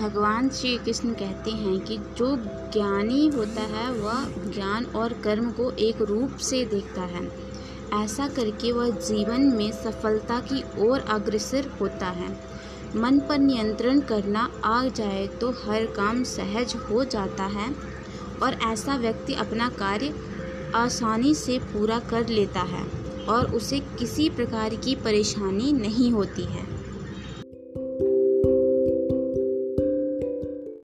भगवान श्री कृष्ण कहते हैं कि जो ज्ञानी होता है, वह ज्ञान और कर्म को एक रूप से देखता है। ऐसा करके वह जीवन में सफलता की ओर अग्रसर होता है। मन पर नियंत्रण करना आ जाए तो हर काम सहज हो जाता है और ऐसा व्यक्ति अपना कार्य आसानी से पूरा कर लेता है और उसे किसी प्रकार की परेशानी नहीं होती है।